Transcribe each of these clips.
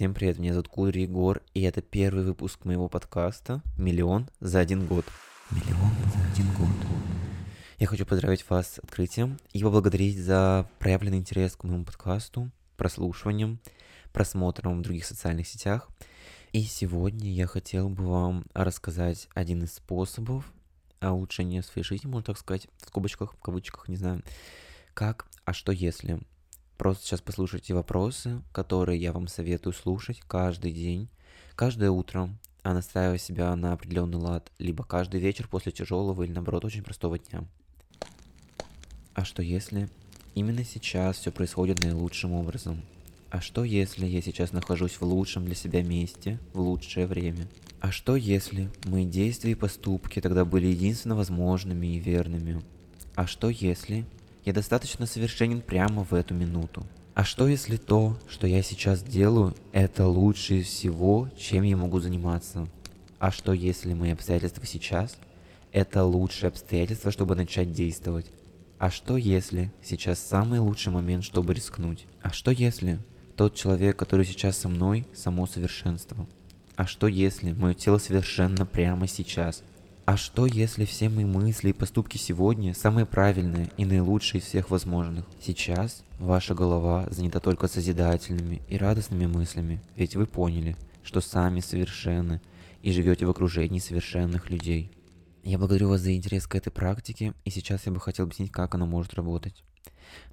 Всем привет, меня зовут Кури Егор, и это первый выпуск моего подкаста «Миллион за один год». Миллион за один год. Я хочу поздравить вас с открытием и поблагодарить за проявленный интерес к моему подкасту, прослушиванием, просмотром в других социальных сетях. И сегодня я хотел бы вам рассказать один из способов улучшения своей жизни, можно так сказать, в скобочках, в кавычках, не знаю, как, а что если. Просто сейчас послушайте вопросы, которые я вам советую слушать каждый день, каждое утро, а настраивая себя на определенный лад, либо каждый вечер после тяжелого или наоборот очень простого дня. А что если именно сейчас все происходит наилучшим образом? А что если я сейчас нахожусь в лучшем для себя месте в лучшее время? А что если мои действия и поступки тогда были единственно возможными и верными? А что если я достаточно совершенен прямо в эту минуту. А что если то, что я сейчас делаю, это лучше всего, чем я могу заниматься? А что если мои обстоятельства сейчас – это лучшие обстоятельства, чтобы начать действовать? А что если сейчас самый лучший момент, чтобы рискнуть? А что если тот человек, который сейчас со мной, само совершенство? А что если мое тело совершенно прямо сейчас – а что, если все мои мысли и поступки сегодня самые правильные и наилучшие из всех возможных? Сейчас ваша голова занята только созидательными и радостными мыслями, ведь вы поняли, что сами совершенны и живете в окружении совершенных людей. Я благодарю вас за интерес к этой практике, и сейчас я бы хотел объяснить, как она может работать.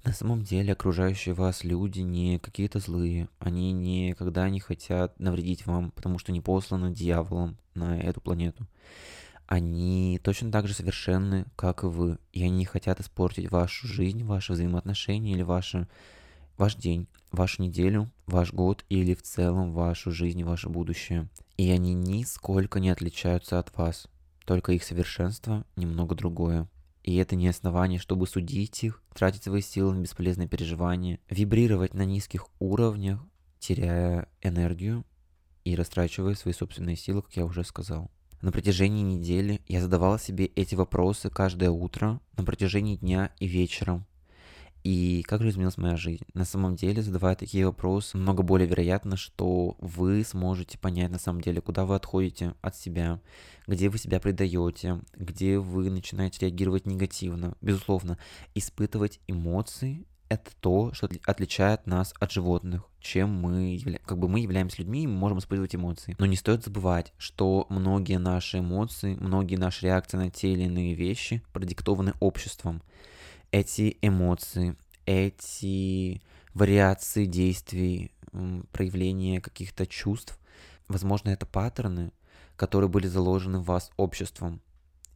На самом деле окружающие вас люди не какие-то злые, они никогда не хотят навредить вам, потому что не посланы дьяволом на эту планету они точно так же совершенны, как и вы, и они не хотят испортить вашу жизнь, ваши взаимоотношения или ваши, ваш день, вашу неделю, ваш год или в целом вашу жизнь ваше будущее. И они нисколько не отличаются от вас, только их совершенство немного другое. И это не основание, чтобы судить их, тратить свои силы на бесполезные переживания, вибрировать на низких уровнях, теряя энергию и растрачивая свои собственные силы, как я уже сказал. На протяжении недели я задавала себе эти вопросы каждое утро, на протяжении дня и вечером. И как же изменилась моя жизнь? На самом деле, задавая такие вопросы, много более вероятно, что вы сможете понять на самом деле, куда вы отходите от себя, где вы себя предаете, где вы начинаете реагировать негативно. Безусловно, испытывать эмоции это то, что отличает нас от животных, чем мы явля... как бы мы являемся людьми, мы можем испытывать эмоции. Но не стоит забывать, что многие наши эмоции, многие наши реакции на те или иные вещи продиктованы обществом. Эти эмоции, эти вариации действий, проявления каких-то чувств, возможно, это паттерны, которые были заложены в вас обществом.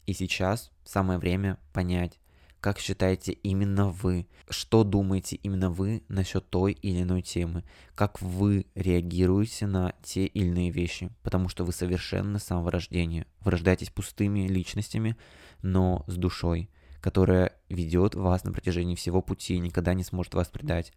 И сейчас самое время понять, как считаете именно вы, что думаете именно вы насчет той или иной темы, как вы реагируете на те или иные вещи, потому что вы совершенно с самого рождения. Вы рождаетесь пустыми личностями, но с душой, которая ведет вас на протяжении всего пути и никогда не сможет вас предать.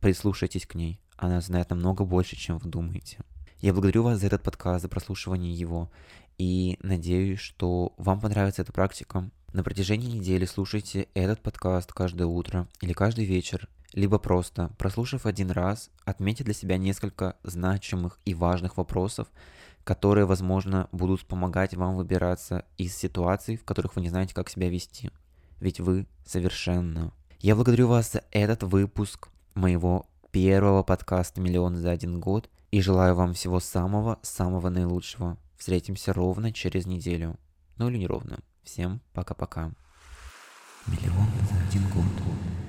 Прислушайтесь к ней, она знает намного больше, чем вы думаете. Я благодарю вас за этот подкаст, за прослушивание его, и надеюсь, что вам понравится эта практика, на протяжении недели слушайте этот подкаст каждое утро или каждый вечер, либо просто, прослушав один раз, отметьте для себя несколько значимых и важных вопросов, которые, возможно, будут помогать вам выбираться из ситуаций, в которых вы не знаете, как себя вести. Ведь вы совершенно. Я благодарю вас за этот выпуск моего первого подкаста «Миллион за один год» и желаю вам всего самого-самого наилучшего. Встретимся ровно через неделю. Ну или неровно. Всем пока-пока. Миллион за один год.